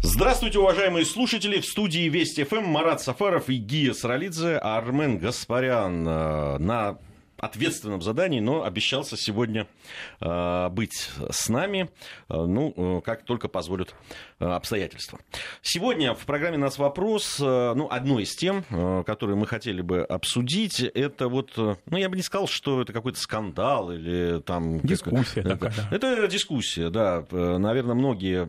Здравствуйте, уважаемые слушатели. В студии Вести ФМ Марат Сафаров и Гия Саралидзе, Армен Гаспарян э, на ответственном задании, но обещался сегодня э, быть с нами, э, ну, э, как только позволят обстоятельства. Сегодня в программе «Нас вопрос», ну, одной из тем, которые мы хотели бы обсудить, это вот, ну, я бы не сказал, что это какой-то скандал или там... Дискуссия это, такая, да. Это дискуссия, да. Наверное, многие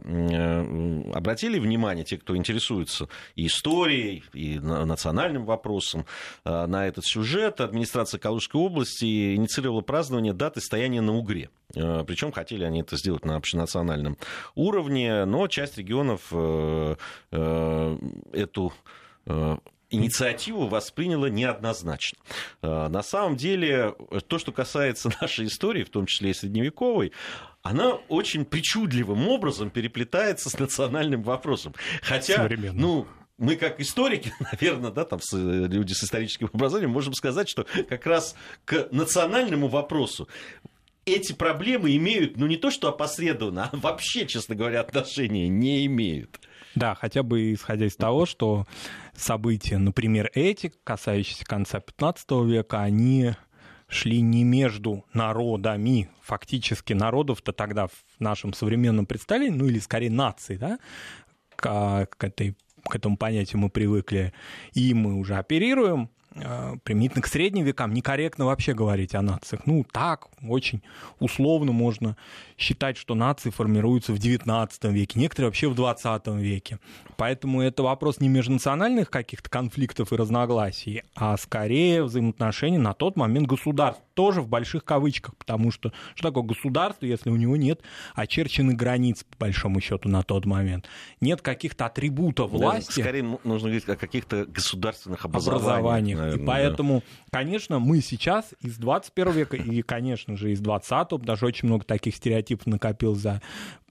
обратили внимание, те, кто интересуется и историей, и на- национальным вопросом, на этот сюжет. Администрация Калужской области инициировала празднование даты стояния на Угре. Э, Причем хотели они это сделать на общенациональном уровне, но часть регионов э, э, эту инициативу восприняла неоднозначно. На самом деле, то, что касается нашей истории, в том числе и средневековой, она очень причудливым образом переплетается с национальным вопросом. Хотя, ну, мы как историки, наверное, да, там с- люди с историческим образованием, можем сказать, что как раз к национальному вопросу эти проблемы имеют, ну, не то что опосредованно, а вообще, честно говоря, отношения не имеют. Да, хотя бы исходя из того, что события, например, эти, касающиеся конца 15 века, они шли не между народами, фактически народов-то тогда в нашем современном представлении, ну или скорее нации, да, к, к этой, к этому понятию мы привыкли, и мы уже оперируем, применительно к средним векам некорректно вообще говорить о нациях. Ну, так, очень условно можно считать, что нации формируются в XIX веке, некоторые вообще в XX веке. Поэтому это вопрос не межнациональных каких-то конфликтов и разногласий, а скорее взаимоотношений на тот момент государств, тоже в больших кавычках, потому что что такое государство, если у него нет очерченных границ, по большому счету, на тот момент? Нет каких-то атрибутов власти Скорее м- нужно говорить о каких-то государственных образованиях. образованиях. Наверное, и да. поэтому, конечно, мы сейчас из 21 века и, конечно же, из 20 даже очень много таких стереотипов накопил за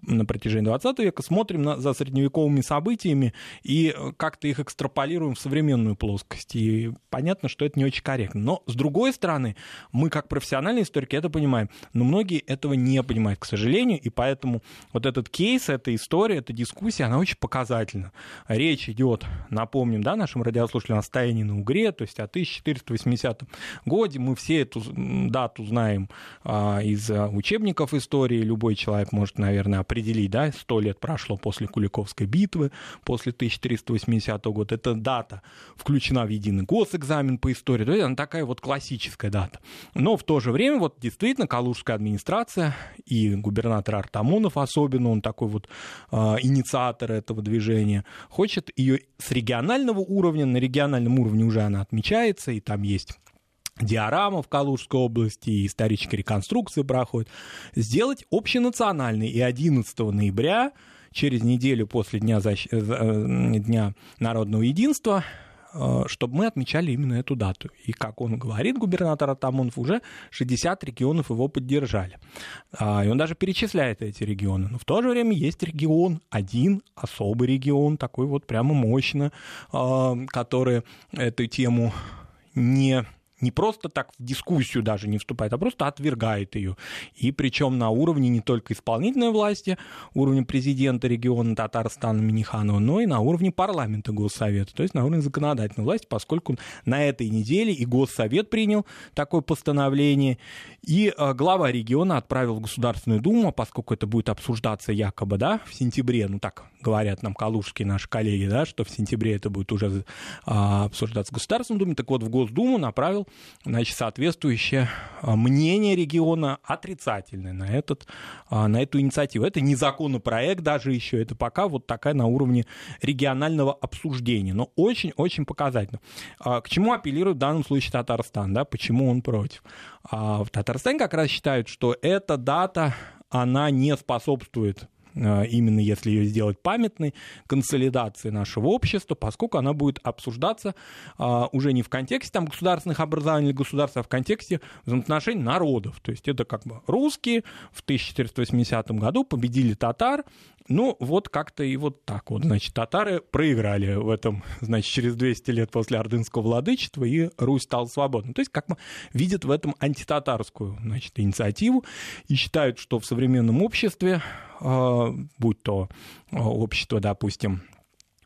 на протяжении 20 века, смотрим на, за средневековыми событиями и э, как-то их экстраполируем в современную плоскость. И понятно, что это не очень корректно. Но, с другой стороны, мы, как профессиональные историки, это понимаем. Но многие этого не понимают, к сожалению, и поэтому вот этот кейс, эта история, эта дискуссия, она очень показательна. Речь идет, напомним, да, нашим радиослушателям о стоянии на Угре, то есть о 1480 годе. Мы все эту дату знаем а, из а, учебников истории. Любой человек может, наверное, определить, да, сто лет прошло после Куликовской битвы, после 1380 года. Эта дата включена в единый госэкзамен по истории. То есть она такая вот классическая дата. Но в то же время вот действительно Калужская администрация и губернатор Артамонов особенно, он такой вот а, инициатор этого движения, хочет ее с регионального уровня, на региональном уровне уже она отмечается, и там есть диорама в Калужской области, и исторические реконструкции проходят, сделать общенациональный. И 11 ноября, через неделю после Дня, защ- э, Дня народного единства, э, чтобы мы отмечали именно эту дату. И, как он говорит, губернатор Атамонов, уже 60 регионов его поддержали. А, И он даже перечисляет эти регионы. Но в то же время есть регион, один особый регион, такой вот прямо мощно, который эту тему не не просто так в дискуссию даже не вступает, а просто отвергает ее. И причем на уровне не только исполнительной власти, уровне президента региона Татарстана Миниханова, но и на уровне парламента Госсовета, то есть на уровне законодательной власти, поскольку на этой неделе и Госсовет принял такое постановление, и э, глава региона отправил в Государственную Думу, поскольку это будет обсуждаться якобы, да, в сентябре, ну так говорят нам калужские наши коллеги, да, что в сентябре это будет уже а, обсуждаться в Государственной Думе, так вот в Госдуму направил значит, соответствующее а, мнение региона отрицательное на, этот, а, на эту инициативу. Это не законопроект даже еще, это пока вот такая на уровне регионального обсуждения, но очень-очень показательно. А, К чему апеллирует в данном случае Татарстан, да, почему он против? В Татарстане как раз считают, что эта дата, она не способствует именно если ее сделать памятной, консолидации нашего общества, поскольку она будет обсуждаться а, уже не в контексте там, государственных образований государства, а в контексте взаимоотношений народов. То есть это как бы русские в 1480 году победили татар, Ну, вот как-то и вот так вот. Значит, татары проиграли в этом, значит, через 200 лет после ордынского владычества, и Русь стала свободной. То есть, как видят в этом антитатарскую, значит, инициативу и считают, что в современном обществе, а, будь то а, общество, допустим,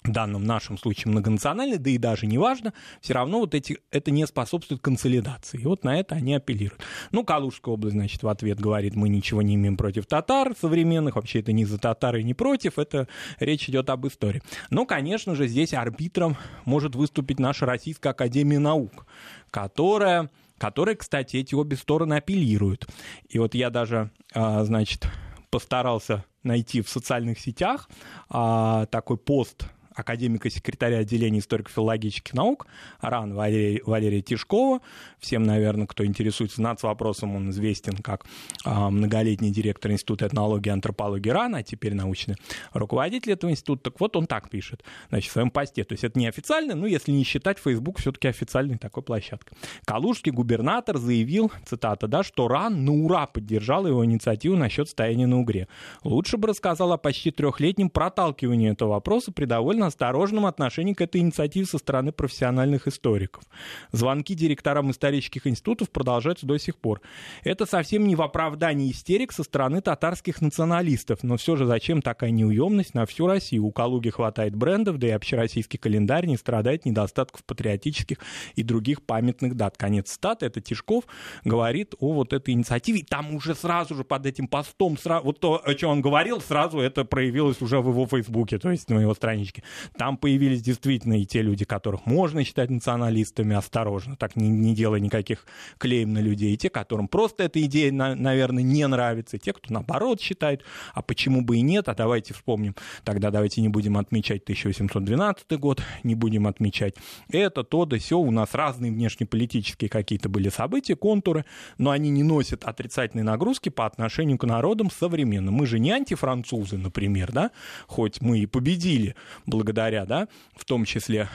в данном нашем случае многонациональный, да и даже не важно, все равно вот эти, это не способствует консолидации. И вот на это они апеллируют. Ну, Калужская область, значит, в ответ говорит, мы ничего не имеем против татар современных, вообще это не за татары и не против, это речь идет об истории. Но, конечно же, здесь арбитром может выступить наша Российская Академия Наук, которая которая, кстати, эти обе стороны апеллируют. И вот я даже, а, значит, постарался найти в социальных сетях а, такой пост академика-секретаря отделения историко-филологических наук РАН Валерия, Валерия Тишкова. Всем, наверное, кто интересуется нацвопросом, он известен как а, многолетний директор Института этнологии и антропологии РАН, а теперь научный руководитель этого института. Так вот, он так пишет значит, в своем посте. То есть это не официально, но если не считать, Facebook все-таки официальной такой площадка. Калужский губернатор заявил, цитата, да, что РАН на ура поддержал его инициативу насчет стояния на Угре. Лучше бы рассказал о почти трехлетнем проталкивании этого вопроса при довольно довольно осторожном отношении к этой инициативе со стороны профессиональных историков. Звонки директорам исторических институтов продолжаются до сих пор. Это совсем не в оправдании истерик со стороны татарских националистов, но все же зачем такая неуемность на всю Россию? У Калуги хватает брендов, да и общероссийский календарь не страдает недостатков патриотических и других памятных дат. Конец стат, это Тишков говорит о вот этой инициативе. Там уже сразу же под этим постом, сразу, вот то, о чем он говорил, сразу это проявилось уже в его фейсбуке, то есть на его страничке. Там появились действительно и те люди, которых можно считать националистами, осторожно, так не, не делая никаких клейм на людей, и те, которым просто эта идея, на, наверное, не нравится, и те, кто наоборот считает, а почему бы и нет, а давайте вспомним, тогда давайте не будем отмечать 1812 год, не будем отмечать это, то, да, все, у нас разные внешнеполитические какие-то были события, контуры, но они не носят отрицательной нагрузки по отношению к народам современным. Мы же не антифранцузы, например, да, хоть мы и победили благодаря, да, в том числе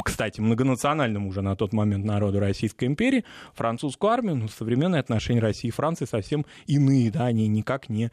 кстати, многонациональному уже на тот момент народу Российской империи, французскую армию, но современные отношения России и Франции совсем иные, да, они никак не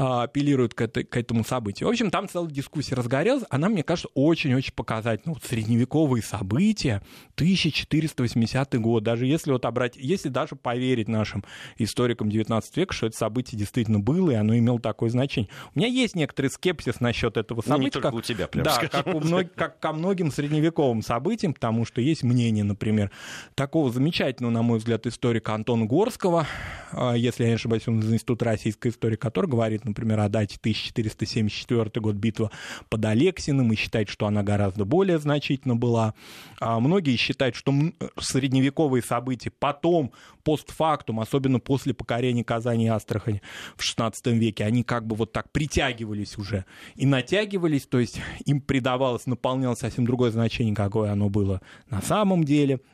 а, апеллируют к, это, к этому событию. В общем, там целая дискуссия разгорелась. Она, мне кажется, очень-очень показательна. Вот средневековые события, 1480 год, даже если вот обратить, если даже поверить нашим историкам 19 века, что это событие действительно было, и оно имело такое значение. У меня есть некоторый скепсис насчет этого события. Ну, не только как, у тебя, прям Да, как, у мног, как ко многим средневековым событиям, потому что есть мнение, например, такого замечательного, на мой взгляд, историка Антона Горского, а, если я не ошибаюсь, он из Института российской истории, который говорит, например, о дате 1474 год, битва под Алексиным, и считает, что она гораздо более значительна была. А многие считают, что средневековые события потом, постфактум, особенно после покорения Казани и Астрахани в XVI веке, они как бы вот так притягивались уже и натягивались, то есть им придавалось, наполнялось совсем другое значение, какое оно было на самом деле –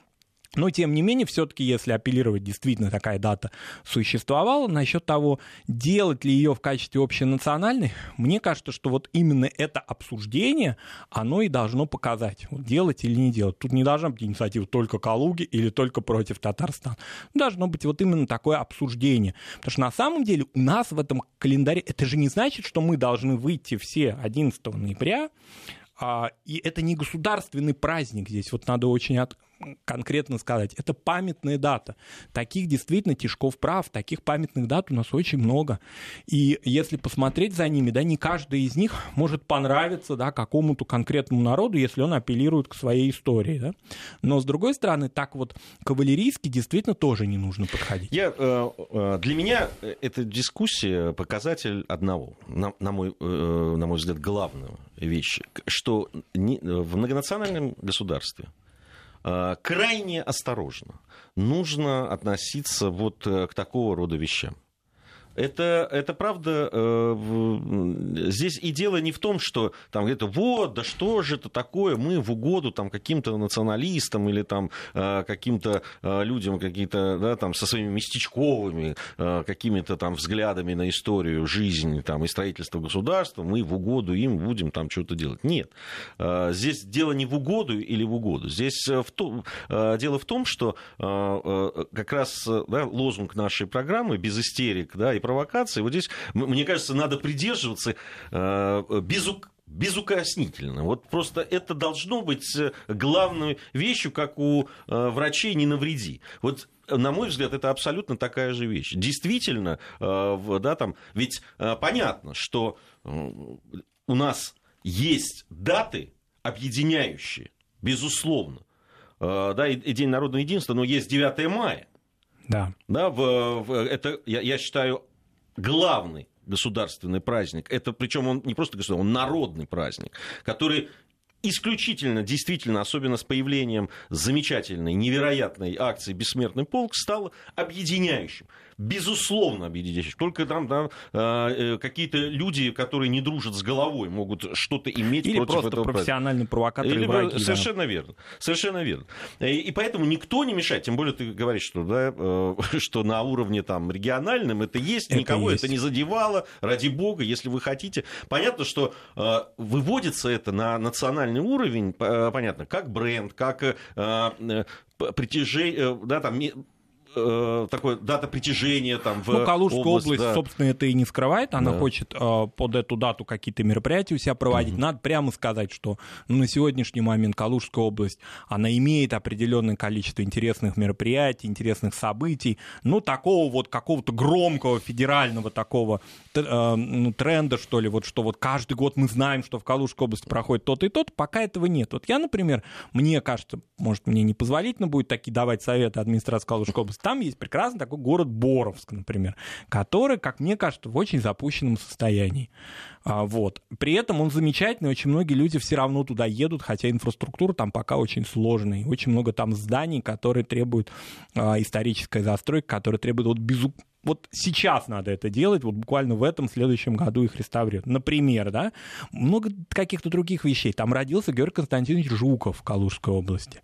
но, тем не менее, все-таки, если апеллировать, действительно такая дата существовала, насчет того, делать ли ее в качестве общенациональной, мне кажется, что вот именно это обсуждение, оно и должно показать, вот делать или не делать. Тут не должна быть инициатива только Калуги или только против Татарстана. Должно быть вот именно такое обсуждение. Потому что на самом деле у нас в этом календаре, это же не значит, что мы должны выйти все 11 ноября, а, и это не государственный праздник здесь, вот надо очень от, конкретно сказать. Это памятная дата. Таких действительно Тишков прав, таких памятных дат у нас очень много. И если посмотреть за ними, да, не каждый из них может понравиться да, какому-то конкретному народу, если он апеллирует к своей истории. Да. Но, с другой стороны, так вот кавалерийски действительно тоже не нужно подходить. Я, э, э, для меня эта дискуссия показатель одного, на, на, мой, э, на мой взгляд, главного вещи, что в многонациональном государстве крайне осторожно нужно относиться вот э, к такого рода вещам. Это, это правда, э, здесь и дело не в том, что там где-то вот, да что же это такое, мы в угоду там каким-то националистам или там э, каким-то э, людям какие-то, да, там со своими местечковыми какими-то там взглядами на историю, жизнь там и строительство государства, мы в угоду им будем там что-то делать. Нет. Здесь дело не в угоду или в угоду. Здесь в том, дело в том, что как раз да, лозунг нашей программы без истерик, да, и провокации, вот здесь, мне кажется, надо придерживаться э, безук безукоснительно. Вот просто это должно быть э, главной вещью, как у э, врачей «не навреди». Вот на мой взгляд, это абсолютно такая же вещь. Действительно, да, там, ведь понятно, что у нас есть даты, объединяющие, безусловно. Да, и День народного единства, но есть 9 мая. Да. Да, в, в, это, я, я считаю, главный государственный праздник. Это причем он не просто государственный, он народный праздник, который исключительно, действительно, особенно с появлением замечательной, невероятной акции «Бессмертный полк», стал объединяющим безусловно, объединяющих. Только там да, э, какие-то люди, которые не дружат с головой, могут что-то иметь Или против просто этого профессиональные провокаторы Или, враги. Совершенно да. верно. Совершенно верно. И, и поэтому никто не мешает. Тем более ты говоришь, что, да, э, что на уровне там, региональном это есть, это никого есть. это не задевало, ради бога, если вы хотите. Понятно, что э, выводится это на национальный уровень, э, понятно, как бренд, как э, э притяжение, да, там, э, такое дата притяжения там в Ну, Калужская область, область да. собственно, это и не скрывает. Она да. хочет э, под эту дату какие-то мероприятия у себя проводить. Угу. Надо прямо сказать, что ну, на сегодняшний момент Калужская область, она имеет определенное количество интересных мероприятий, интересных событий. Ну, такого вот какого-то громкого федерального такого э, ну, тренда, что ли, вот что вот каждый год мы знаем, что в Калужской области проходит то-то и то-то, пока этого нет. Вот я, например, мне кажется, может, мне не позволительно будет такие давать советы администрации Калужской области, там есть прекрасный такой город Боровск, например, который, как мне кажется, в очень запущенном состоянии. А, вот. При этом он замечательный, очень многие люди все равно туда едут, хотя инфраструктура там пока очень сложная. Очень много там зданий, которые требуют а, исторической застройки, которые требуют вот безу вот сейчас надо это делать, вот буквально в этом следующем году их реставрируют. Например, да, много каких-то других вещей. Там родился Георгий Константинович Жуков в Калужской области.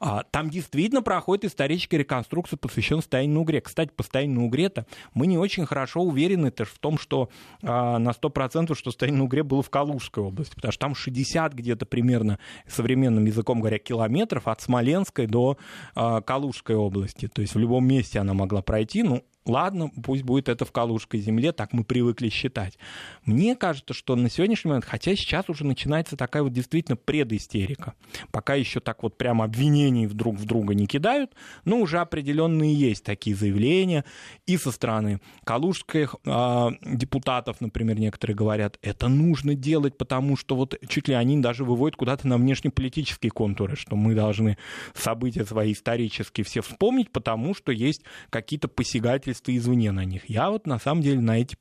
А, там действительно проходит историческая реконструкция, посвященная состоянию на Угре. Кстати, по состоянию на Угре-то мы не очень хорошо уверены в том, что а, на 100% что состояние на Угре было в Калужской области, потому что там 60 где-то примерно, современным языком говоря, километров от Смоленской до а, Калужской области. То есть в любом месте она могла пройти, ну, Ладно, пусть будет это в Калужской земле, так мы привыкли считать. Мне кажется, что на сегодняшний момент, хотя сейчас уже начинается такая вот действительно предистерика, пока еще так вот прямо обвинений друг в друга не кидают, но уже определенные есть такие заявления и со стороны калужских э, депутатов, например, некоторые говорят, это нужно делать, потому что вот чуть ли они даже выводят куда-то на внешнеполитические контуры, что мы должны события свои исторические все вспомнить, потому что есть какие-то посягательства посягательства извне на них. Я вот на самом деле на эти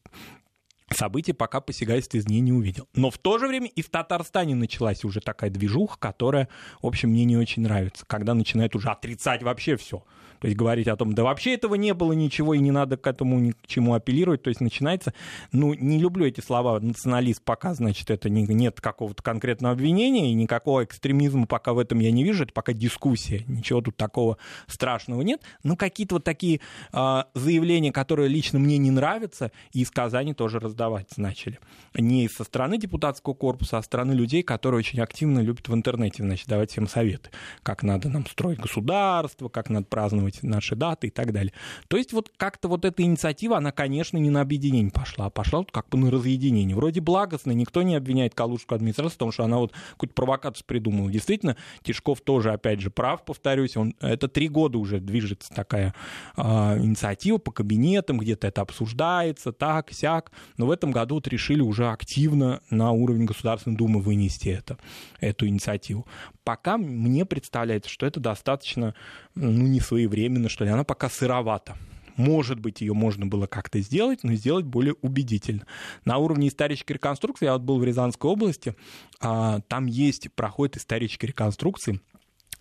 события пока посягательства извне не увидел. Но в то же время и в Татарстане началась уже такая движуха, которая, в общем, мне не очень нравится, когда начинают уже отрицать вообще все. То есть говорить о том, да вообще этого не было ничего, и не надо к этому ни к чему апеллировать. То есть начинается, ну, не люблю эти слова, националист пока, значит, это не, нет какого-то конкретного обвинения, и никакого экстремизма пока в этом я не вижу, это пока дискуссия, ничего тут такого страшного нет. Но какие-то вот такие э, заявления, которые лично мне не нравятся, и из Казани тоже раздавать начали. Не со стороны депутатского корпуса, а со стороны людей, которые очень активно любят в интернете, значит, давать всем советы, как надо нам строить государство, как надо праздновать быть наши даты и так далее. То есть вот как-то вот эта инициатива, она, конечно, не на объединение пошла, а пошла вот как бы на разъединение. Вроде благостно, никто не обвиняет Калужскую администрацию, потому что она вот какую-то провокацию придумала. Действительно, Тишков тоже, опять же, прав, повторюсь, он, это три года уже движется такая э, инициатива по кабинетам, где-то это обсуждается, так, сяк, но в этом году вот решили уже активно на уровень Государственной Думы вынести это, эту инициативу. Пока мне представляется, что это достаточно ну, не своевременно, что ли, она пока сыровата. Может быть, ее можно было как-то сделать, но сделать более убедительно. На уровне исторической реконструкции, я вот был в Рязанской области, а, там есть, проходит исторические реконструкции,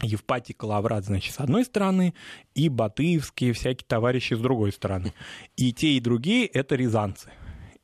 Евпатий Калаврат, значит, с одной стороны, и Батыевские всякие товарищи с другой стороны. И те, и другие — это рязанцы.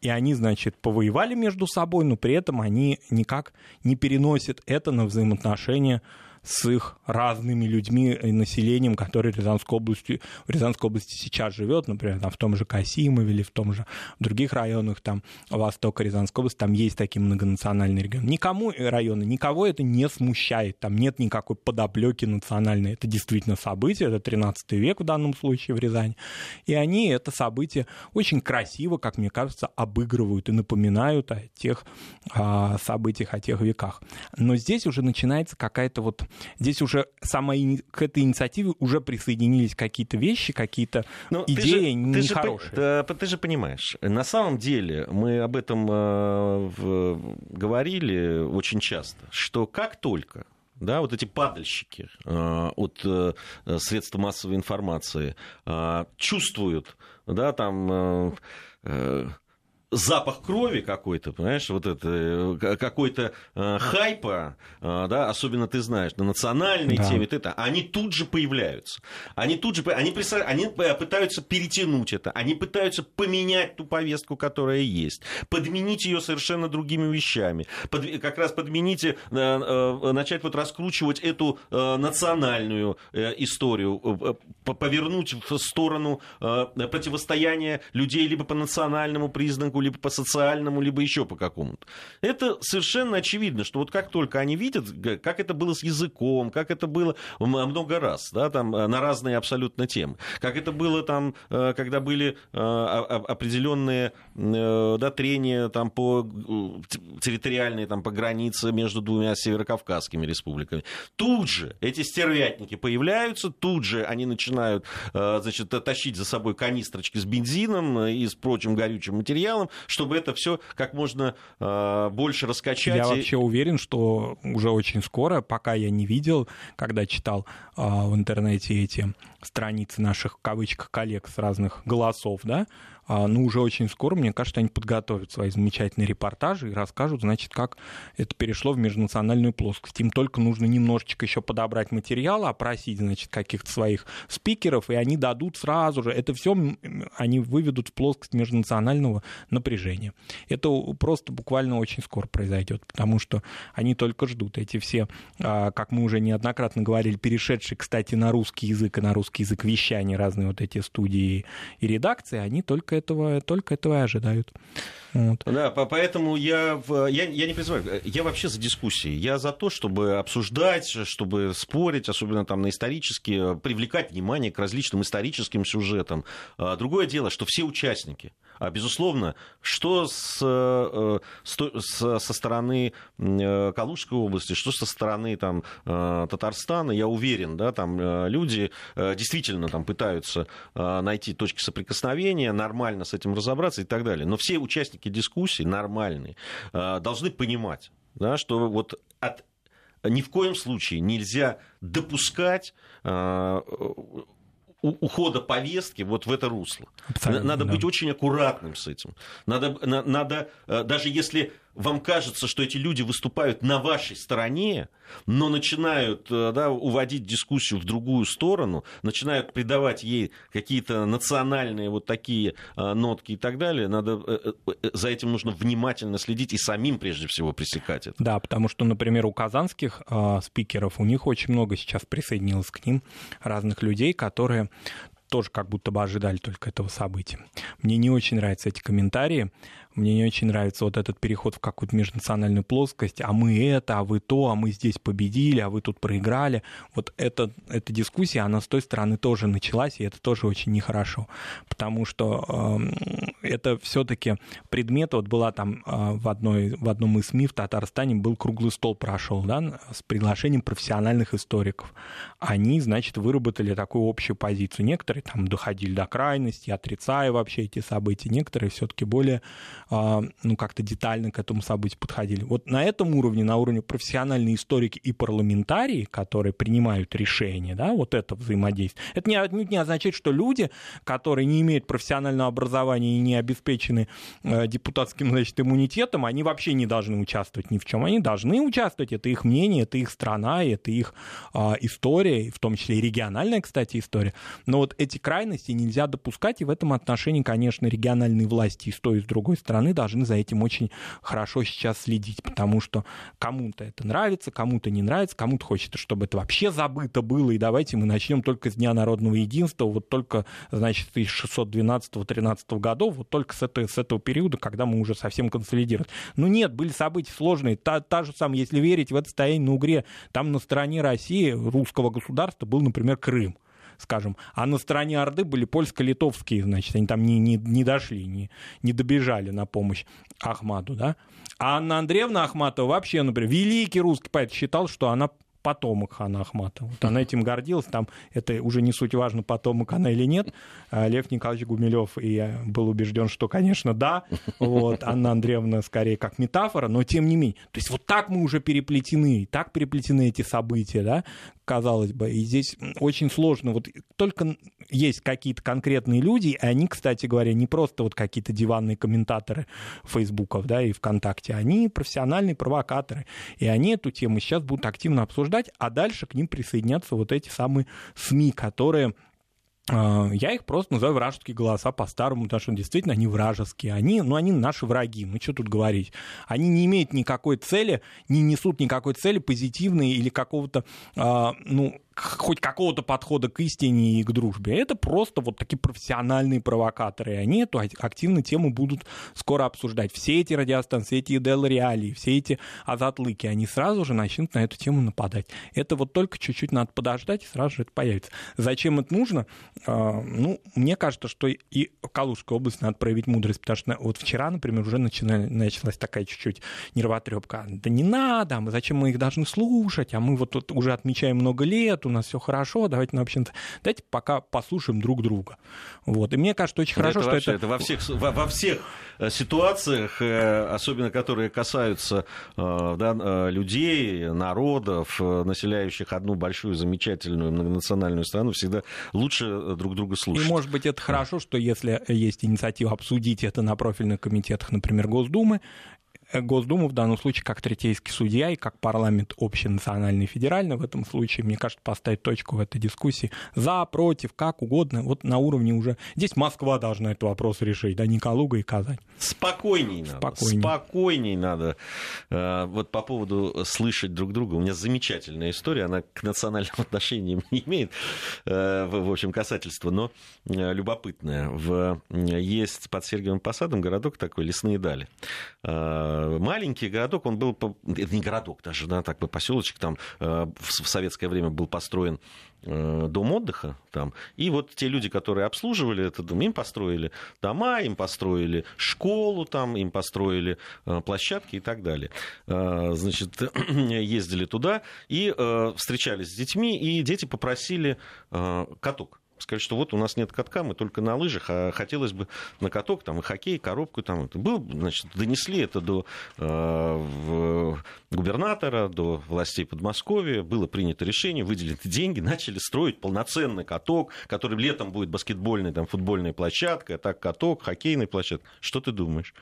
И они, значит, повоевали между собой, но при этом они никак не переносят это на взаимоотношения с их разными людьми и населением, которое в Рязанской области, в Рязанской области сейчас живет, например, там, в том же Касимове или в том же в других районах там, Востока Рязанской области, там есть такие многонациональные регионы. Никому районы, никого это не смущает, там нет никакой подоплеки национальной. Это действительно событие, это 13 век в данном случае в Рязани. И они это событие очень красиво, как мне кажется, обыгрывают и напоминают о тех а, событиях, о тех веках. Но здесь уже начинается какая-то вот Здесь уже сама к этой инициативе уже присоединились какие-то вещи, какие-то ну, идеи ты же, нехорошие. Ты же, ты же понимаешь, на самом деле мы об этом э, в, говорили очень часто, что как только да, вот эти падальщики э, от э, средств массовой информации э, чувствуют, да, там э, э запах крови какой-то, понимаешь, вот это, э, какой-то э, хайпа, э, да, особенно ты знаешь, на национальной да. теме, это, они тут же появляются. Они тут же, они, они э, пытаются перетянуть это, они пытаются поменять ту повестку, которая есть, подменить ее совершенно другими вещами, под, как раз подменить, э, э, начать вот раскручивать эту э, национальную э, историю, э, повернуть в сторону э, противостояния людей либо по национальному признаку, признаку, либо по социальному, либо еще по какому-то. Это совершенно очевидно, что вот как только они видят, как это было с языком, как это было много раз, да, там, э, на разные абсолютно темы, как это было там, э, когда были э, определенные да, трения там, по территориальные там, по границе между двумя северокавказскими республиками. Тут же эти стервятники появляются, тут же они начинают значит, тащить за собой канистрочки с бензином и с прочим горючим материалом, чтобы это все как можно э, больше раскачать. Я и... вообще уверен, что уже очень скоро, пока я не видел, когда читал э, в интернете эти страницы наших, в кавычках, коллег с разных голосов, да, а, ну, уже очень скоро, мне кажется, они подготовят свои замечательные репортажи и расскажут, значит, как это перешло в межнациональную плоскость. Им только нужно немножечко еще подобрать материал, опросить, значит, каких-то своих спикеров, и они дадут сразу же, это все они выведут в плоскость межнационального напряжения. Это просто буквально очень скоро произойдет, потому что они только ждут. Эти все, а, как мы уже неоднократно говорили, перешедшие, кстати, на русский язык и на русский язык вещания, разные вот эти студии и редакции, они только этого, только этого и ожидают. Вот. Да, поэтому я, я, я не призываю, я вообще за дискуссии. Я за то, чтобы обсуждать, чтобы спорить, особенно там на исторические, привлекать внимание к различным историческим сюжетам. А, другое дело, что все участники, а, безусловно, что с, э, с, со стороны э, Калужской области, что со стороны там, э, Татарстана, я уверен, да, там люди действительно там, пытаются найти точки соприкосновения, нормально с этим разобраться и так далее. Но все участники дискуссии нормальные должны понимать, да, что вот от ни в коем случае нельзя допускать ухода повестки вот в это русло. Абсолютно, надо да. быть очень аккуратным с этим. Надо, надо, э, даже если вам кажется, что эти люди выступают на вашей стороне, но начинают э, да, уводить дискуссию в другую сторону, начинают придавать ей какие-то национальные вот такие э, нотки и так далее, надо, э, за этим нужно внимательно следить и самим прежде всего пресекать это. Да, потому что, например, у казанских э, спикеров, у них очень много сейчас присоединилось к ним разных людей, которые тоже как будто бы ожидали только этого события. Мне не очень нравятся эти комментарии. Мне не очень нравится вот этот переход в какую-то межнациональную плоскость, а мы это, а вы то, а мы здесь победили, а вы тут проиграли. Вот это, эта дискуссия, она с той стороны тоже началась, и это тоже очень нехорошо, потому что э, это все-таки предмет, вот была там э, в, одной, в одном из СМИ в Татарстане был круглый стол прошел, да, с приглашением профессиональных историков. Они, значит, выработали такую общую позицию. Некоторые там доходили до крайности, отрицая вообще эти события, некоторые все-таки более ну, как-то детально к этому событию подходили. Вот на этом уровне, на уровне профессиональной историки и парламентарии, которые принимают решения, да, вот это взаимодействие, это не, не означает, что люди, которые не имеют профессионального образования и не обеспечены э, депутатским, значит, иммунитетом, они вообще не должны участвовать ни в чем. Они должны участвовать, это их мнение, это их страна, это их э, история, в том числе и региональная, кстати, история. Но вот эти крайности нельзя допускать, и в этом отношении, конечно, региональные власти и с той, и с другой стороны стороны должны за этим очень хорошо сейчас следить, потому что кому-то это нравится, кому-то не нравится, кому-то хочется, чтобы это вообще забыто было, и давайте мы начнем только с Дня народного единства, вот только, значит, из 1612-13 годов, вот только с, этой, с этого периода, когда мы уже совсем консолидированы. Ну нет, были события сложные, та, та же самая, если верить в это состояние на Угре, там на стороне России, русского государства, был, например, Крым скажем. А на стороне Орды были польско-литовские, значит, они там не, не, не дошли, не, не добежали на помощь Ахмаду, да. А Анна Андреевна Ахматова вообще, например, великий русский поэт считал, что она потомок хана Ахматова. Вот она этим гордилась, там это уже не суть важно, потомок она или нет. А Лев Николаевич Гумилев и я был убежден, что, конечно, да. Вот, Анна Андреевна скорее как метафора, но тем не менее. То есть вот так мы уже переплетены, так переплетены эти события, да, казалось бы. И здесь очень сложно. Вот только есть какие-то конкретные люди, и они, кстати говоря, не просто вот какие-то диванные комментаторы Фейсбуков, да, и ВКонтакте, они профессиональные провокаторы. И они эту тему сейчас будут активно обсуждать, а дальше к ним присоединятся вот эти самые СМИ, которые а, я их просто называю вражеские голоса по-старому, потому что действительно они вражеские. Они, ну, они наши враги, ну что тут говорить. Они не имеют никакой цели, не несут никакой цели позитивной или какого-то, э, ну, хоть какого-то подхода к истине и к дружбе. Это просто вот такие профессиональные провокаторы. И они эту активно тему будут скоро обсуждать. Все эти радиостанции, эти Дел Реалии, все эти Азатлыки, они сразу же начнут на эту тему нападать. Это вот только чуть-чуть надо подождать, и сразу же это появится. Зачем это нужно? А, ну, мне кажется, что и в Калужской области надо проявить мудрость, потому что вот вчера, например, уже началась такая чуть-чуть нервотрепка. Да не надо, а мы зачем мы их должны слушать, а мы вот тут уже отмечаем много лет, у нас все хорошо, давайте, ну, в общем-то, давайте пока послушаем друг друга. Вот. И мне кажется, очень хорошо, это что вообще, это... Это во всех, во, во всех э, ситуациях, э, особенно которые касаются э, да, людей, народов, населяющих одну большую, замечательную многонациональную страну, всегда лучше друг друга слушать. И, может быть, это хорошо, что если есть инициатива обсудить это на профильных комитетах, например, Госдумы, Госдуму в данном случае как третейский судья и как парламент общенациональный и федеральный в этом случае, мне кажется, поставить точку в этой дискуссии за, против, как угодно, вот на уровне уже... Здесь Москва должна этот вопрос решить, да, не Калуга и Казань. Спокойней надо. Спокойней, Спокойней надо. Э, вот по поводу слышать друг друга, у меня замечательная история, она к национальным отношениям не имеет, э, в общем, касательства, но э, любопытная. В... Есть под Сергиевым Посадом городок такой, Лесные Дали маленький городок, он был, это не городок даже, да, так бы поселочек там э, в советское время был построен э, дом отдыха там. И вот те люди, которые обслуживали этот дом, им построили дома, им построили школу там, им построили э, площадки и так далее. Значит, ездили туда и встречались с детьми, и дети попросили каток сказать, что вот у нас нет катка, мы только на лыжах, а хотелось бы на каток, там, и хоккей, коробку, там, это был, значит, донесли это до э, губернатора, до властей Подмосковья, было принято решение, выделены деньги, начали строить полноценный каток, который летом будет баскетбольной, там, футбольная площадка, так каток, хоккейная площадка. Что ты думаешь?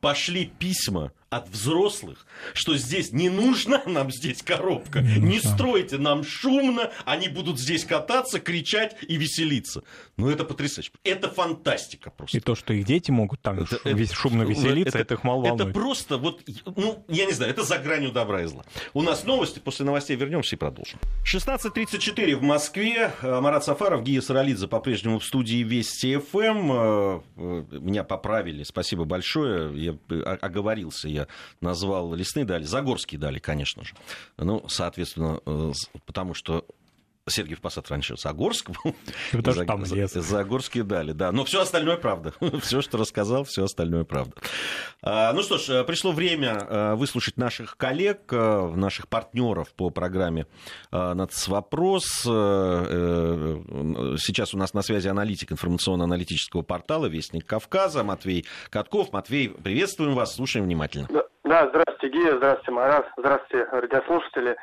Пошли письма от взрослых, что здесь не нужна нам здесь коробка, не стройте нам шумно, они будут здесь кататься, кричать и веселиться. Ну, это потрясающе. Это фантастика просто. И то, что их дети могут там это, это, шумно веселиться, это, это их мало волнует. Это просто, вот, ну, я не знаю, это за гранью добра и зла. У нас новости, после новостей вернемся и продолжим. 16.34 в Москве. Марат Сафаров, Гия Саралидзе по-прежнему в студии Вести ФМ. Эм. Э, меня поправили, спасибо большое. Я оговорился, я назвал лесные дали, Загорские дали, конечно же. Ну, соответственно, э, потому что Сергиев Посад раньше Загорск был. Потому там лес. Загорские дали, да. Но все остальное правда. все, что рассказал, все остальное правда. А, ну что ж, э, пришло время э, выслушать наших коллег, наших партнеров по программе «Нацвопрос». Сейчас у нас на связи аналитик информационно-аналитического портала «Вестник Кавказа» Матвей Катков. Матвей, приветствуем вас, слушаем внимательно. Да, да здравствуйте, Гия, здравствуйте, Марат, здравствуйте, радиослушатели.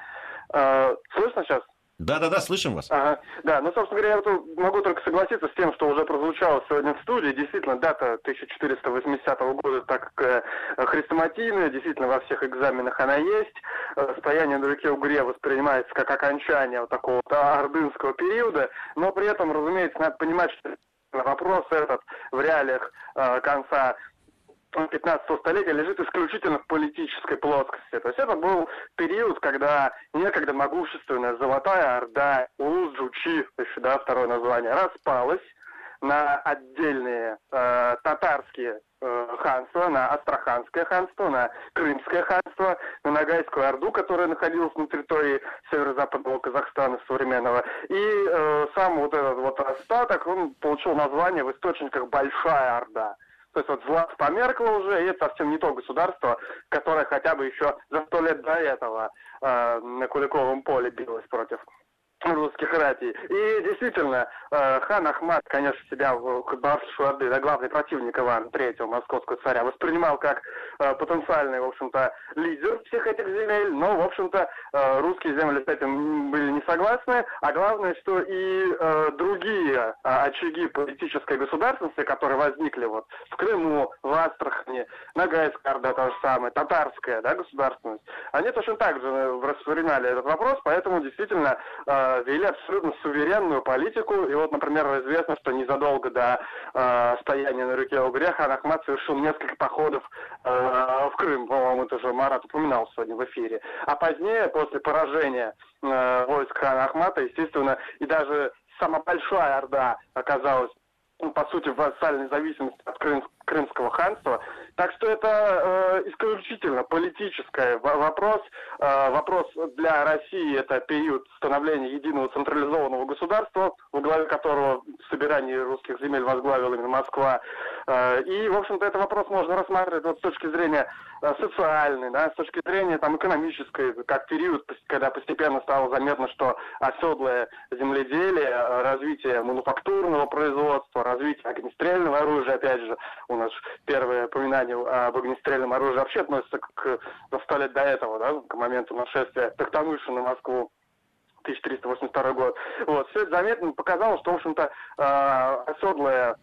А, слышно сейчас? Да-да-да, слышим вас. Ага. Да, ну, собственно говоря, я могу только согласиться с тем, что уже прозвучало сегодня в студии. Действительно, дата 1480 года так э, хрестоматийная, действительно, во всех экзаменах она есть. Э, стояние на реке Угре воспринимается как окончание вот такого вот ордынского периода, но при этом, разумеется, надо понимать, что вопрос этот в реалиях э, конца 15 столетия лежит исключительно в политической плоскости. То есть это был период, когда некогда могущественная Золотая Орда, Улус-Джучи, еще, да, второе название, распалась на отдельные э, татарские э, ханства, на Астраханское ханство, на Крымское ханство, на Ногайскую Орду, которая находилась на территории северо-западного Казахстана современного. И э, сам вот этот вот остаток, он получил название в источниках Большая Орда. То есть вот злат померкло уже, и это совсем не то государство, которое хотя бы еще за сто лет до этого э, на Куликовом поле билось против русских ратей. И действительно, э, хан Ахмад, конечно, себя в Барсу Орды, да, главный противник Ивана III, московского царя, воспринимал как э, потенциальный, в общем-то, лидер всех этих земель, но, в общем-то, э, русские земли с этим были не согласны, а главное, что и другие очаги политической государственности, которые возникли вот в Крыму, в Астрахани, Ногайская Орда, то же самое, татарская, да, государственность, они точно так же воспринимали этот вопрос, поэтому действительно вели абсолютно суверенную политику. И вот, например, известно, что незадолго до э, стояния на реке Угре хан совершил несколько походов э, в Крым. По-моему, это уже Марат упоминал сегодня в эфире. А позднее, после поражения э, войск хана Ахмата, естественно, и даже самая большая Орда оказалась ну, по сути, в вассальной зависимости от Крым, Крымского ханства. Так что это э, исключительно политический вопрос. Э, вопрос для России это период становления единого централизованного государства, во главе которого собирание русских земель возглавила именно Москва. Э, и, в общем-то, этот вопрос можно рассматривать вот с точки зрения э, социальной, да, с точки зрения там, экономической, как период, когда постепенно стало заметно, что оседлое земледелие, э, развитие мануфактурного производства, развитие огнестрельного оружия, опять же, у нас первое упоминание об огнестрельном оружии вообще относится к, за сто лет до этого, да, к моменту нашествия Токтамыша на Москву. 1382 год. Вот, все это заметно показало, что, в общем-то, э, оседлое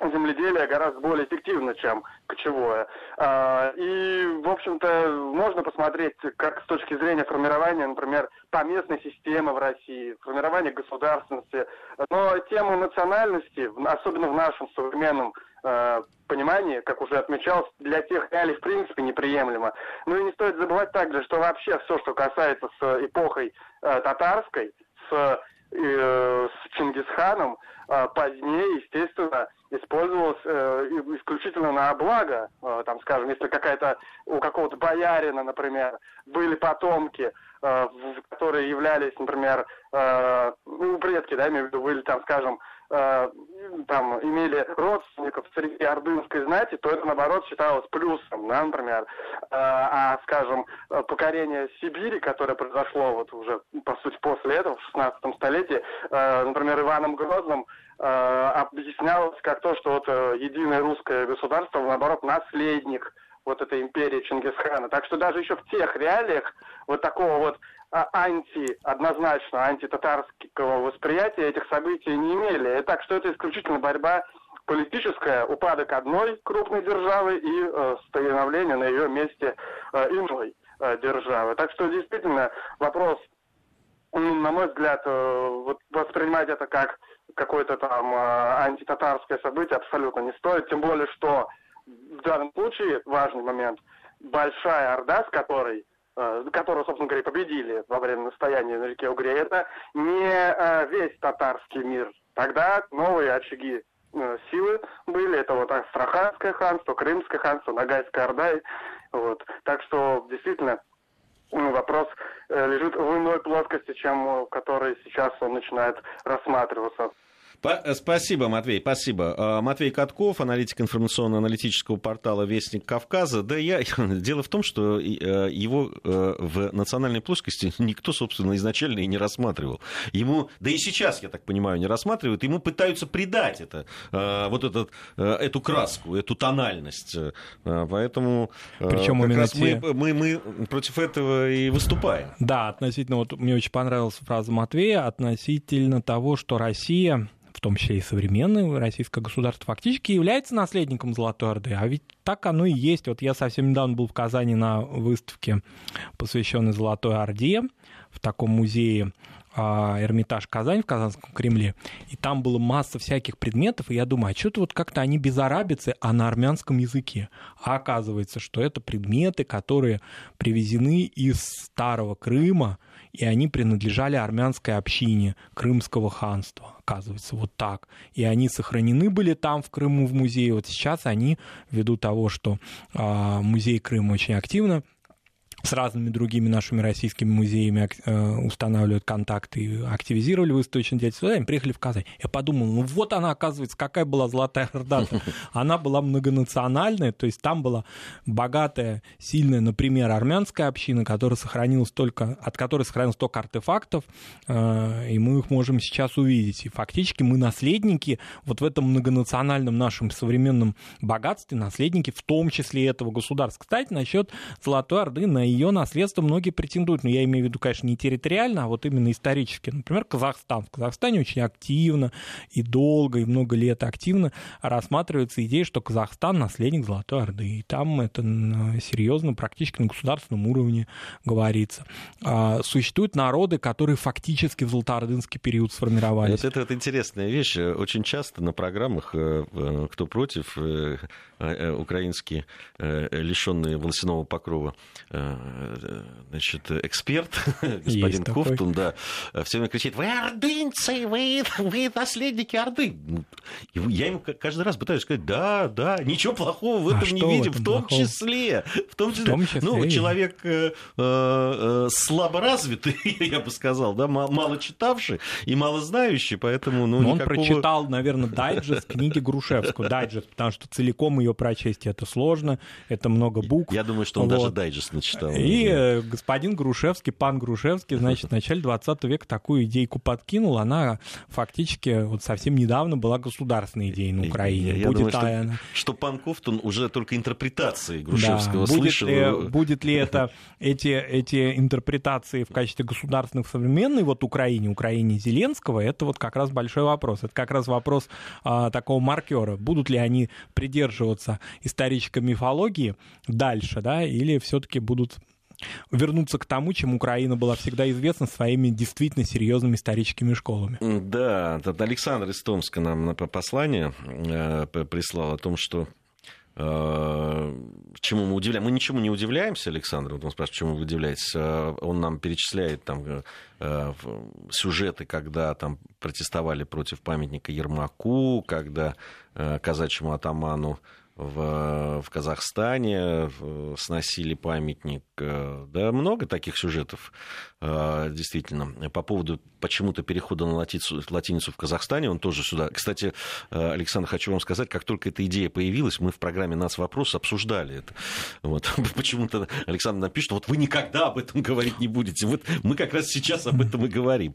земледелие гораздо более эффективно, чем кочевое. А, и, в общем-то, можно посмотреть, как с точки зрения формирования, например, поместной системы в России, формирования государственности. Но тема национальности, особенно в нашем современном э, понимании, как уже отмечалось, для тех реалий в принципе неприемлемо. Ну и не стоит забывать также, что вообще все, что касается с эпохой э, татарской, с, э, с Чингисханом, э, позднее, естественно, использовалось э, исключительно на благо. Э, там, скажем, если какая-то у какого-то боярина, например, были потомки, э, которые являлись, например, э, ну, предки, да, имею в виду, были там, скажем, там имели родственников среди ордынской знати, то это наоборот считалось плюсом, да, например. Э, а, скажем, покорение Сибири, которое произошло вот уже, по сути, после этого, в 16 столетии, э, например, Иваном Грозным, э, объяснялось как то, что вот э, единое русское государство, наоборот, наследник вот этой империи Чингисхана. Так что даже еще в тех реалиях вот такого вот анти, однозначно антитатарского восприятия этих событий не имели. И так что это исключительно борьба политическая, упадок одной крупной державы и э, становление на ее месте э, иной э, державы. Так что действительно вопрос, на мой взгляд, э, вот воспринимать это как какое-то там э, антитатарское событие абсолютно не стоит, тем более что в данном случае важный момент, большая орда, с которой которую, собственно говоря, победили во время настояния на реке Угре, это не э, весь татарский мир. Тогда новые очаги э, силы были, это вот Астраханское ханство, Крымское ханство, Ногайская Орда. Вот. Так что, действительно, ну, вопрос лежит в иной плоскости, чем в которой сейчас он начинает рассматриваться. Спасибо, Матвей, спасибо. А, Матвей Катков, аналитик информационно-аналитического портала «Вестник Кавказа». Да, я... Дело в том, что э, его э, в национальной плоскости никто, собственно, изначально и не рассматривал. Ему, да и сейчас, я так понимаю, не рассматривают, ему пытаются придать это, э, вот этот, эту краску, эту тональность. Поэтому Причем как раз те... мы, мы, мы против этого и выступаем. Да, относительно, вот мне очень понравилась фраза Матвея относительно того, что Россия том числе и современное российское государство, фактически является наследником Золотой Орды. А ведь так оно и есть. Вот я совсем недавно был в Казани на выставке, посвященной Золотой Орде, в таком музее а, Эрмитаж Казань в Казанском Кремле, и там было масса всяких предметов, и я думаю, а что-то вот как-то они без арабицы, а на армянском языке. А оказывается, что это предметы, которые привезены из Старого Крыма, и они принадлежали армянской общине Крымского ханства, оказывается, вот так. И они сохранены были там, в Крыму, в музее. Вот сейчас они, ввиду того, что э, музей Крыма очень активно с разными другими нашими российскими музеями э, устанавливают контакты, активизировали выставочную деятельность, они приехали в Казань. Я подумал, ну вот она, оказывается, какая была Золотая Орда. Она была многонациональная, то есть там была богатая, сильная, например, армянская община, которая сохранилась только, от которой сохранилось только артефактов, э, и мы их можем сейчас увидеть. И фактически мы наследники вот в этом многонациональном нашем современном богатстве, наследники в том числе этого государства. Кстати, насчет Золотой Орды на ее наследство многие претендуют. Но я имею в виду, конечно, не территориально, а вот именно исторически. Например, Казахстан. В Казахстане очень активно и долго, и много лет активно рассматривается идея, что Казахстан наследник Золотой Орды. И там это серьезно, практически на государственном уровне говорится. А, существуют народы, которые фактически в золотоордынский период сформировались. Вот это вот интересная вещь. Очень часто на программах э, э, «Кто против» э, украинские лишенные волосяного покрова значит, эксперт, господин Кофтун, да, все время кричит, вы ордынцы, вы, вы наследники Орды. Я им каждый раз пытаюсь сказать, да, да, ничего плохого в а этом а не видим, в, этом в том плохого? числе. В том числе, в том числе ну, человек э, э, слабо развитый, я бы сказал, да, мало читавший и мало знающий, поэтому, ну, никакого... Он прочитал, наверное, дайджест книги Грушевскую, дайджест, потому что целиком ее прочесть это сложно, это много букв. Я думаю, что он вот. даже дайджест начитал. И э, господин Грушевский, пан Грушевский, значит, в начале 20 века такую идейку подкинул. Она фактически вот совсем недавно была государственной идеей на Украине. Я, я будет думаю, что, что пан Кофтон уже только интерпретации Грушевского да. будет слышал. Ли, будет ли это эти, эти интерпретации в качестве государственных в современной вот Украине, Украине Зеленского, это вот как раз большой вопрос. Это как раз вопрос а, такого маркера. Будут ли они придерживаться исторической мифологии дальше, да, или все-таки будут вернуться к тому, чем Украина была всегда известна своими действительно серьезными историческими школами. Да, Александр из Томска нам послание э, прислал о том, что э, чему мы удивляемся. Мы ничему не удивляемся, Александр. Вот он спрашивает, чему вы удивляетесь. Э, он нам перечисляет там сюжеты, когда там протестовали против памятника Ермаку, когда казачьему атаману в, в Казахстане сносили памятник. Э, да, много таких сюжетов, э, действительно. По поводу почему-то перехода на латицу, латиницу в Казахстане, он тоже сюда. Кстати, э, Александр, хочу вам сказать, как только эта идея появилась, мы в программе «Нас вопрос» обсуждали это. Вот. Почему-то Александр напишет, вот вы никогда об этом говорить не будете. Вот мы как раз сейчас об этом и говорим.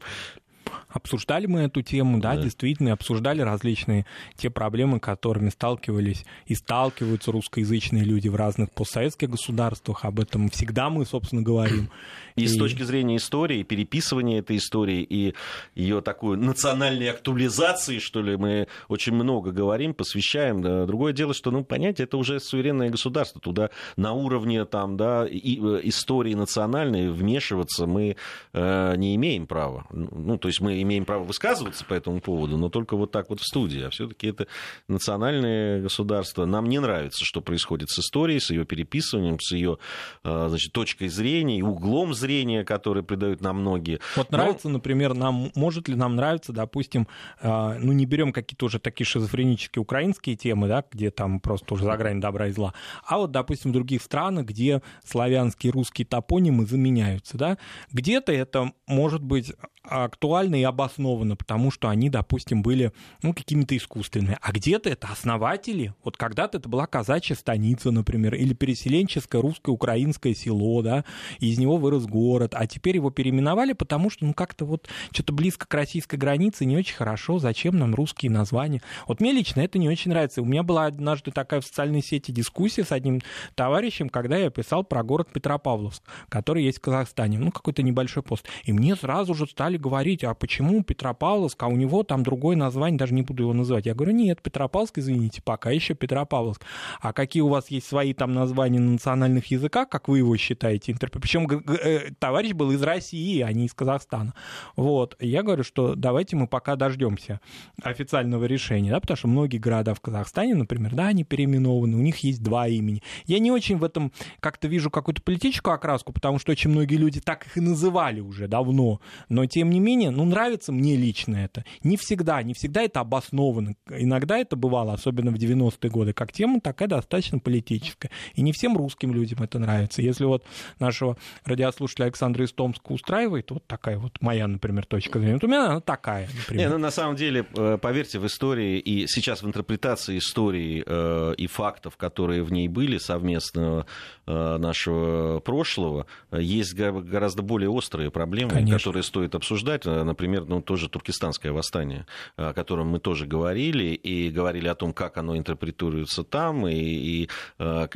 Обсуждали мы эту тему, да, да, действительно, обсуждали различные те проблемы, которыми сталкивались и сталкиваются русскоязычные люди в разных постсоветских государствах. Об этом всегда мы, собственно, говорим. И, и с точки зрения истории, переписывания этой истории и ее такой национальной актуализации, что ли, мы очень много говорим, посвящаем. Другое дело, что, ну, понятие, это уже суверенное государство. Туда на уровне там, да, и, э, истории национальной вмешиваться мы э, не имеем права. Ну, то есть мы имеем право высказываться по этому поводу, но только вот так вот в студии. А все-таки это национальное государство. Нам не нравится, что происходит с историей, с ее переписыванием, с ее э, значит, точкой зрения и углом зрения которые придают нам многие. Вот нравится, Но... например, нам, может ли нам нравиться, допустим, э, ну не берем какие-то уже такие шизофренические украинские темы, да, где там просто уже за грань добра и зла, а вот, допустим, в других странах, где славянские русские топонимы заменяются, да, где-то это может быть актуально и обосновано, потому что они, допустим, были ну, какими-то искусственными. А где-то это основатели. Вот когда-то это была казачья станица, например, или переселенческое русское украинское село, да, из него вырос город, а теперь его переименовали, потому что, ну, как-то вот что-то близко к российской границе, не очень хорошо, зачем нам русские названия. Вот мне лично это не очень нравится. У меня была однажды такая в социальной сети дискуссия с одним товарищем, когда я писал про город Петропавловск, который есть в Казахстане, ну, какой-то небольшой пост. И мне сразу же стали говорить, а почему Петропавловск, а у него там другое название, даже не буду его называть. Я говорю, нет, Петропавловск, извините, пока еще Петропавловск. А какие у вас есть свои там названия на национальных языках, как вы его считаете? Причем э, товарищ был из России, а не из Казахстана. Вот. Я говорю, что давайте мы пока дождемся официального решения, да, потому что многие города в Казахстане, например, да, они переименованы, у них есть два имени. Я не очень в этом как-то вижу какую-то политическую окраску, потому что очень многие люди так их и называли уже давно. Но, тем не менее, ну, нравится мне лично это. Не всегда, не всегда это обосновано. Иногда это бывало, особенно в 90-е годы, как тема такая достаточно политическая. И не всем русским людям это нравится. Если вот нашего радиослушателя Александра из Томска устраивает, вот такая вот моя, например, точка зрения, вот у меня она такая, например. Не, ну, на самом деле, э, поверьте, в истории и сейчас в интерпретации истории э, и фактов, которые в ней были совместно э, нашего прошлого, есть гораздо более острые проблемы, Конечно. которые стоит обсуждать. Например, ну, тоже туркестанское восстание, о котором мы тоже говорили, и говорили о том, как оно интерпретируется там, и, и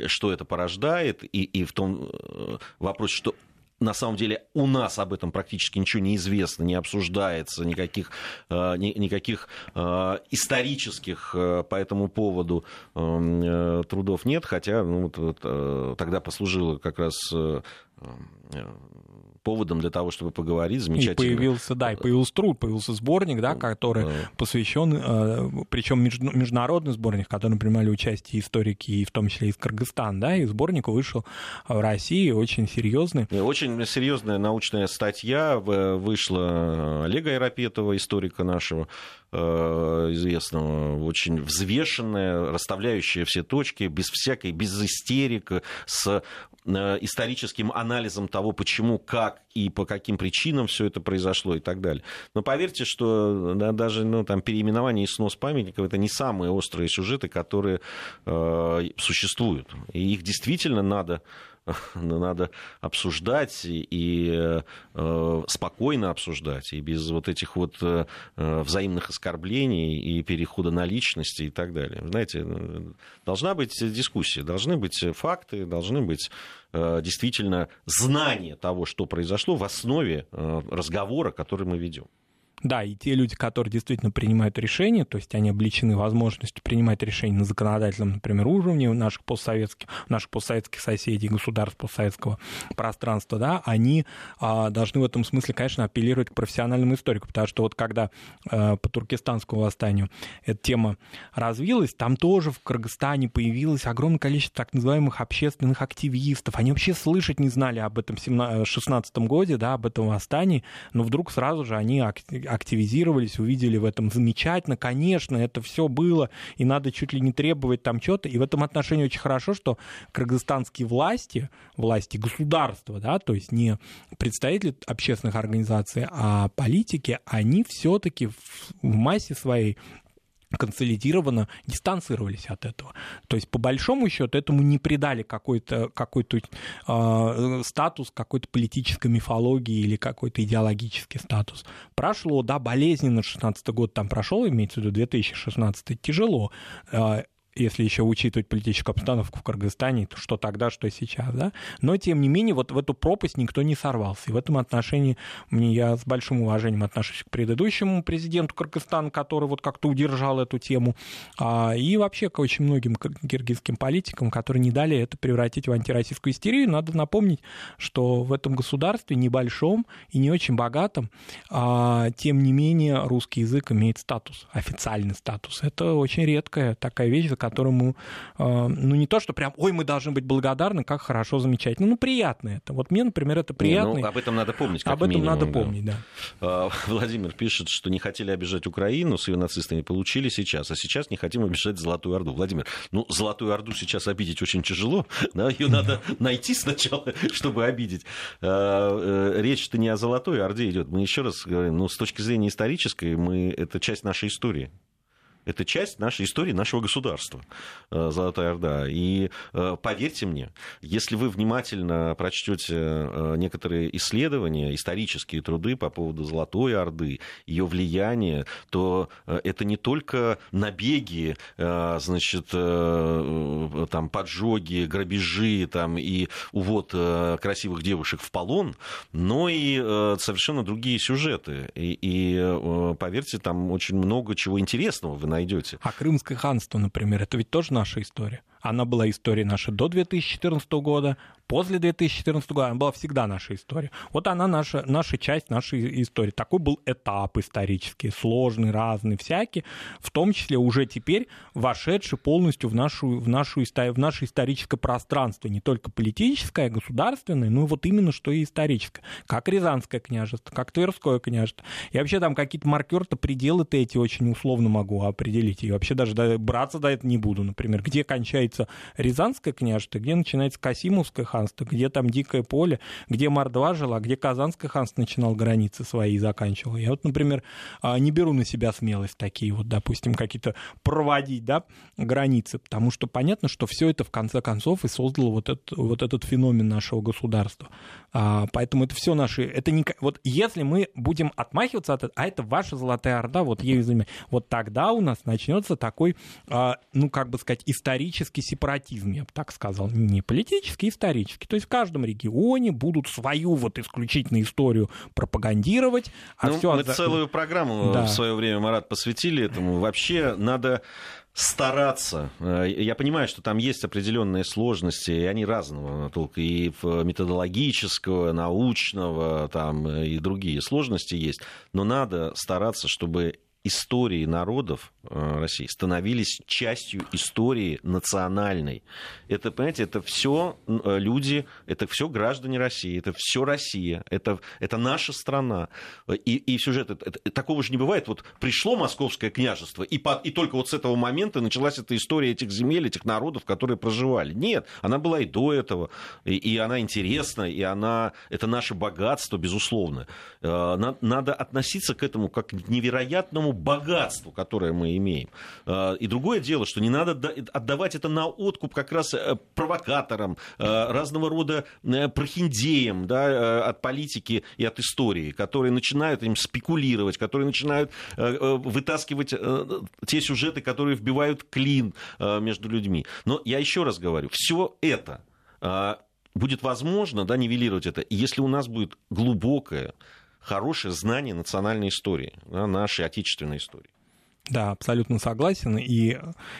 что это порождает, и, и в том вопросе, что на самом деле у нас об этом практически ничего не известно, не обсуждается, никаких, э, никаких э, исторических э, по этому поводу эм, трудов нет, хотя ну, вот, тогда послужило как раз поводом для того, чтобы поговорить. Замечательно. И появился, да, и появился труд, появился сборник, да, который посвящен, э, причем международный сборник, в котором принимали участие историки, и в том числе из Кыргызстана, да, и сборник вышел в России, очень серьезный. Очень серьезная научная статья вышла Олега Айрапетова, историка нашего, э, известного, очень взвешенная, расставляющая все точки, без всякой, без истерик, с Э, историческим анализом того, почему, как и по каким причинам все это произошло и так далее. Но поверьте, что да, даже ну, там, переименование и снос памятников это не самые острые сюжеты, которые э, существуют. И их действительно надо надо обсуждать и э, спокойно обсуждать, и без вот этих вот э, взаимных оскорблений и перехода на личности и так далее. Знаете, должна быть дискуссия, должны быть факты, должны быть э, действительно знания того, что произошло в основе разговора, который мы ведем. Да, и те люди, которые действительно принимают решения, то есть они обличены возможностью принимать решения на законодательном, например, уровне наших постсоветских, наших постсоветских соседей, государств постсоветского пространства, да, они а, должны в этом смысле, конечно, апеллировать к профессиональному историку, потому что вот когда а, по туркестанскому восстанию эта тема развилась, там тоже в Кыргызстане появилось огромное количество так называемых общественных активистов. Они вообще слышать не знали об этом в 16 году, да, об этом восстании, но вдруг сразу же они активизировались, увидели в этом замечательно, конечно, это все было, и надо чуть ли не требовать там что-то. И в этом отношении очень хорошо, что кыргызстанские власти, власти государства, да, то есть не представители общественных организаций, а политики, они все-таки в массе своей консолидированно дистанцировались от этого. То есть, по большому счету, этому не придали какой-то какой э, статус какой-то политической мифологии или какой-то идеологический статус. Прошло, да, болезненно 16 год там прошел, имеется в виду 2016, тяжело. А, если еще учитывать политическую обстановку в Кыргызстане, то что тогда, что сейчас, да. Но, тем не менее, вот в эту пропасть никто не сорвался. И в этом отношении мне я с большим уважением отношусь к предыдущему президенту Кыргызстана, который вот как-то удержал эту тему, а, и вообще к очень многим киргизским политикам, которые не дали это превратить в антироссийскую истерию. Надо напомнить, что в этом государстве небольшом и не очень богатом, а, тем не менее, русский язык имеет статус, официальный статус. Это очень редкая такая вещь, за которому, а, ну, не то, что прям, ой, мы должны быть благодарны, как хорошо, замечательно. Ну, приятно это. Вот мне, например, это приятно. Ну, об этом надо помнить, Об этом минимум, надо помнить, да. да. Владимир пишет, что не хотели обижать Украину с ее нацистами, получили сейчас, а сейчас не хотим обижать Золотую Орду. Владимир, ну, Золотую Орду сейчас обидеть очень тяжело, да, ее надо найти сначала, чтобы обидеть. А, э, речь-то не о Золотой Орде идет. Мы еще раз говорим, ну, с точки зрения исторической, мы, это часть нашей истории. Это часть нашей истории, нашего государства, э, Золотая Орда. И э, поверьте мне, если вы внимательно прочтете э, некоторые исследования, исторические труды по поводу Золотой Орды, ее влияния, то это не только набеги, значит, там, поджоги, грабежи там, и увод красивых девушек в полон, но и совершенно другие сюжеты. И, и поверьте, там очень много чего интересного вы найдете. А Крымское ханство, например, это ведь тоже наша история. Она была историей нашей до 2014 года, после 2014 года, она была всегда наша история. Вот она наша, наша часть нашей истории. Такой был этап исторический, сложный, разный, всякий, в том числе уже теперь вошедший полностью в, нашу, в, нашу, в наше историческое пространство, не только политическое, государственное, но вот именно что и историческое. Как Рязанское княжество, как Тверское княжество. Я вообще там какие-то маркеры-то, пределы-то эти очень условно могу определить. И вообще даже браться до этого не буду, например, где кончается Рязанское княжество, где начинается Касимовское ханство, где там Дикое поле, где Мордва жила, где Казанское ханство начинал границы свои и заканчивал. Я вот, например, а, не беру на себя смелость такие вот, допустим, какие-то проводить, да, границы, потому что понятно, что все это в конце концов и создало вот этот, вот этот феномен нашего государства. А, поэтому это все наши, это не, вот если мы будем отмахиваться от этого, а это ваша золотая орда, вот ею занимаюсь, вот тогда у нас начнется такой, а, ну, как бы сказать, исторический сепаратизм, я бы так сказал, не политический, исторический исторически. То есть в каждом регионе будут свою вот исключительную историю пропагандировать. А ну, все мы от... целую программу да. в свое время, Марат, посвятили этому. Вообще надо стараться. Э, я понимаю, что там есть определенные сложности, и они разного толка, и методологического, научного, там, и другие сложности есть, но надо стараться, чтобы истории народов э, России становились частью истории национальной. Это, понимаете, это все э, люди, это все граждане России, это все Россия, это, это наша страна. И, и сюжет, это, это, такого же не бывает. Вот пришло московское княжество, и, по, и только вот с этого момента началась эта история этих земель, этих народов, которые проживали. Нет, она была и до этого, и, и она интересна, и она, это наше богатство, безусловно. Э, надо относиться к этому как к невероятному богатству, которое мы имеем. А, и другое дело, что не надо отдавать это на откуп как раз э, провокаторам, э, разного рода э, прохиндеям да, от политики и от истории, которые начинают им спекулировать, которые начинают вытаскивать те сюжеты, которые вбивают клин между людьми. Но я еще раз говорю, все это будет возможно да, нивелировать это, если у нас будет глубокое хорошее знание национальной истории, да, нашей отечественной истории. Да, абсолютно согласен. И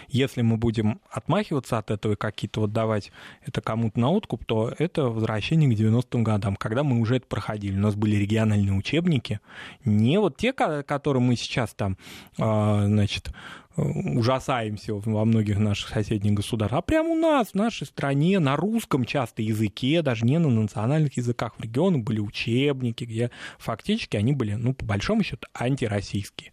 если мы будем отмахиваться от этого и какие-то вот давать это кому-то на откуп, то это возвращение к 90-м годам, когда мы уже это проходили. У нас были региональные учебники, не вот те, которые мы сейчас там, а, значит, ужасаемся во многих наших соседних государствах, а прямо у нас, в нашей стране, на русском часто языке, даже не на национальных языках в регионах были учебники, где фактически они были, ну, по большому счету, антироссийские.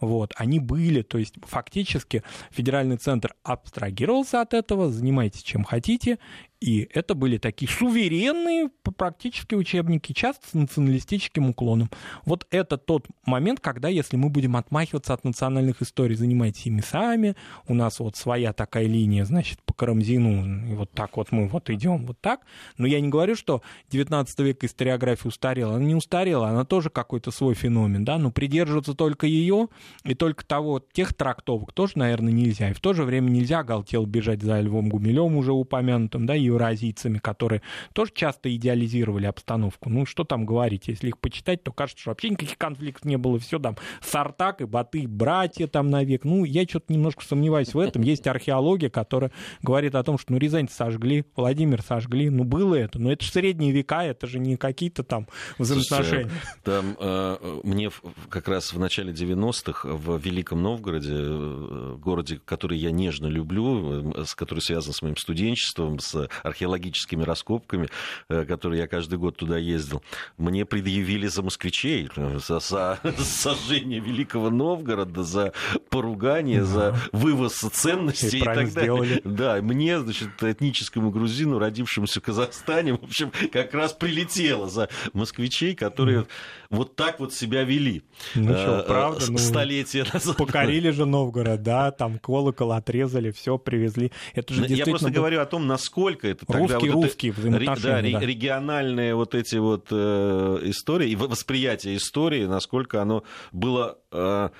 Вот, они были, то есть фактически федеральный центр абстрагировался от этого, занимайтесь чем хотите, и это были такие суверенные практически учебники, часто с националистическим уклоном. Вот это тот момент, когда, если мы будем отмахиваться от национальных историй, занимайтесь ими сами, у нас вот своя такая линия, значит, по Карамзину, и вот так вот мы вот идем вот так. Но я не говорю, что 19 век историография устарела. Она не устарела, она тоже какой-то свой феномен, да, но придерживаться только ее и только того, тех трактовок тоже, наверное, нельзя. И в то же время нельзя галтел бежать за Львом Гумилем уже упомянутым, да, евразийцами, которые тоже часто идеализировали обстановку. Ну, что там говорить, если их почитать, то кажется, что вообще никаких конфликтов не было, все там Сартак и Баты, братья там навек. Ну, я что-то немножко сомневаюсь в этом. Есть археология, которая говорит о том, что ну, Рязань сожгли, Владимир сожгли, ну, было это. Но это же средние века, это же не какие-то там взаимоотношения. Слушайте, там э, мне как раз в начале 90-х в Великом Новгороде, э, городе, который я нежно люблю, э, с который связан с моим студенчеством, с археологическими раскопками, э, которые я каждый год туда ездил, мне предъявили за москвичей, э, за, за сожжение Великого Новгорода, за поругание, да. за вывоз ценностей и, и так далее. Сделали. Да, да, мне, значит, этническому грузину, родившемуся в Казахстане, в общем, как раз прилетело за москвичей, которые вот так вот себя вели. Ну что, правда? Ну, столетия назад. Покорили же Новгород, да, там колокол отрезали, все привезли. Это же Я просто говорю о том, насколько это тогда... Русские, вот русские взаимоотношения. Да, да, региональные вот эти вот э, истории, и восприятие истории, насколько оно было... Э, э,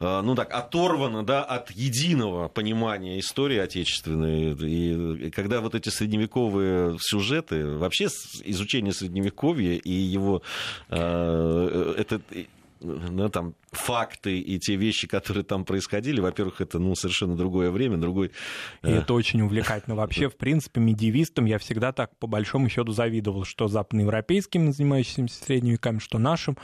ну так, оторвано да, от единого понимания истории отечественной. И когда вот эти средневековые сюжеты, вообще изучение средневековья и его э, это ну, там, факты и те вещи, которые там происходили, во-первых, это ну, совершенно другое время, другой... И это очень увлекательно. Вообще, в принципе, медиевистам я всегда так, по большому счету, завидовал, что западноевропейским, занимающимся средними веками, что нашим,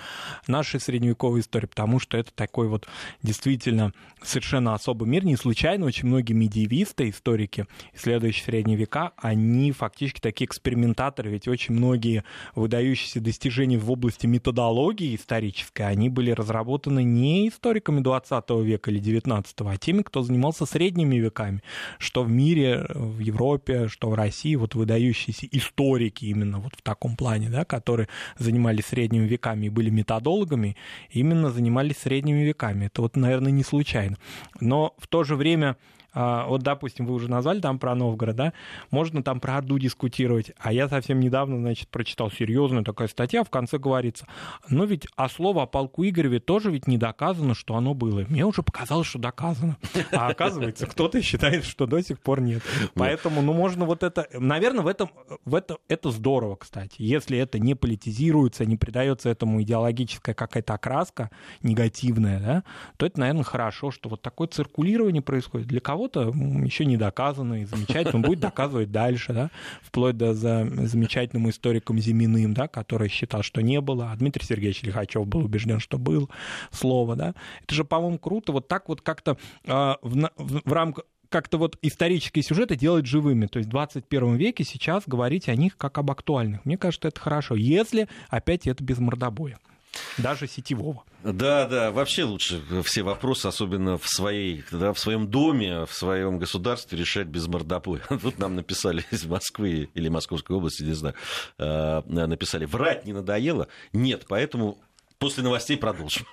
нашей средневековой истории, потому что это такой вот действительно совершенно особый мир. Не случайно очень многие медиевисты, историки, исследующие средние века, они фактически такие экспериментаторы, ведь очень многие выдающиеся достижения в области методологии исторической, они были разработаны не историками 20 века или 19, а теми, кто занимался средними веками, что в мире, в Европе, что в России, вот выдающиеся историки именно вот в таком плане, да, которые занимались средними веками и были методологами, именно занимались средними веками. Это вот, наверное, не случайно. Но в то же время вот, допустим, вы уже назвали там про Новгород, да, можно там про Орду дискутировать, а я совсем недавно, значит, прочитал серьезную такая статья, в конце говорится, ну ведь, а слово о полку Игореве тоже ведь не доказано, что оно было. Мне уже показалось, что доказано. А оказывается, кто-то считает, что до сих пор нет. Поэтому, ну, можно вот это, наверное, в этом, в это, это здорово, кстати, если это не политизируется, не придается этому идеологическая какая-то окраска негативная, да, то это, наверное, хорошо, что вот такое циркулирование происходит. Для кого кого-то еще не доказано и замечательно, он будет доказывать дальше, да, вплоть до за замечательным историком Зиминым, да, который считал, что не было, а Дмитрий Сергеевич Лихачев был убежден, что был слово, да. Это же, по-моему, круто, вот так вот как-то э, в, в, в рамках как-то вот исторические сюжеты делать живыми. То есть в 21 веке сейчас говорить о них как об актуальных. Мне кажется, это хорошо, если опять это без мордобоя даже сетевого. Да, да, вообще лучше все вопросы, особенно в, своей, да, в своем доме, в своем государстве решать без мордобоя. Тут нам написали из Москвы или Московской области, не знаю, э, написали, врать не надоело? Нет, поэтому после новостей продолжим.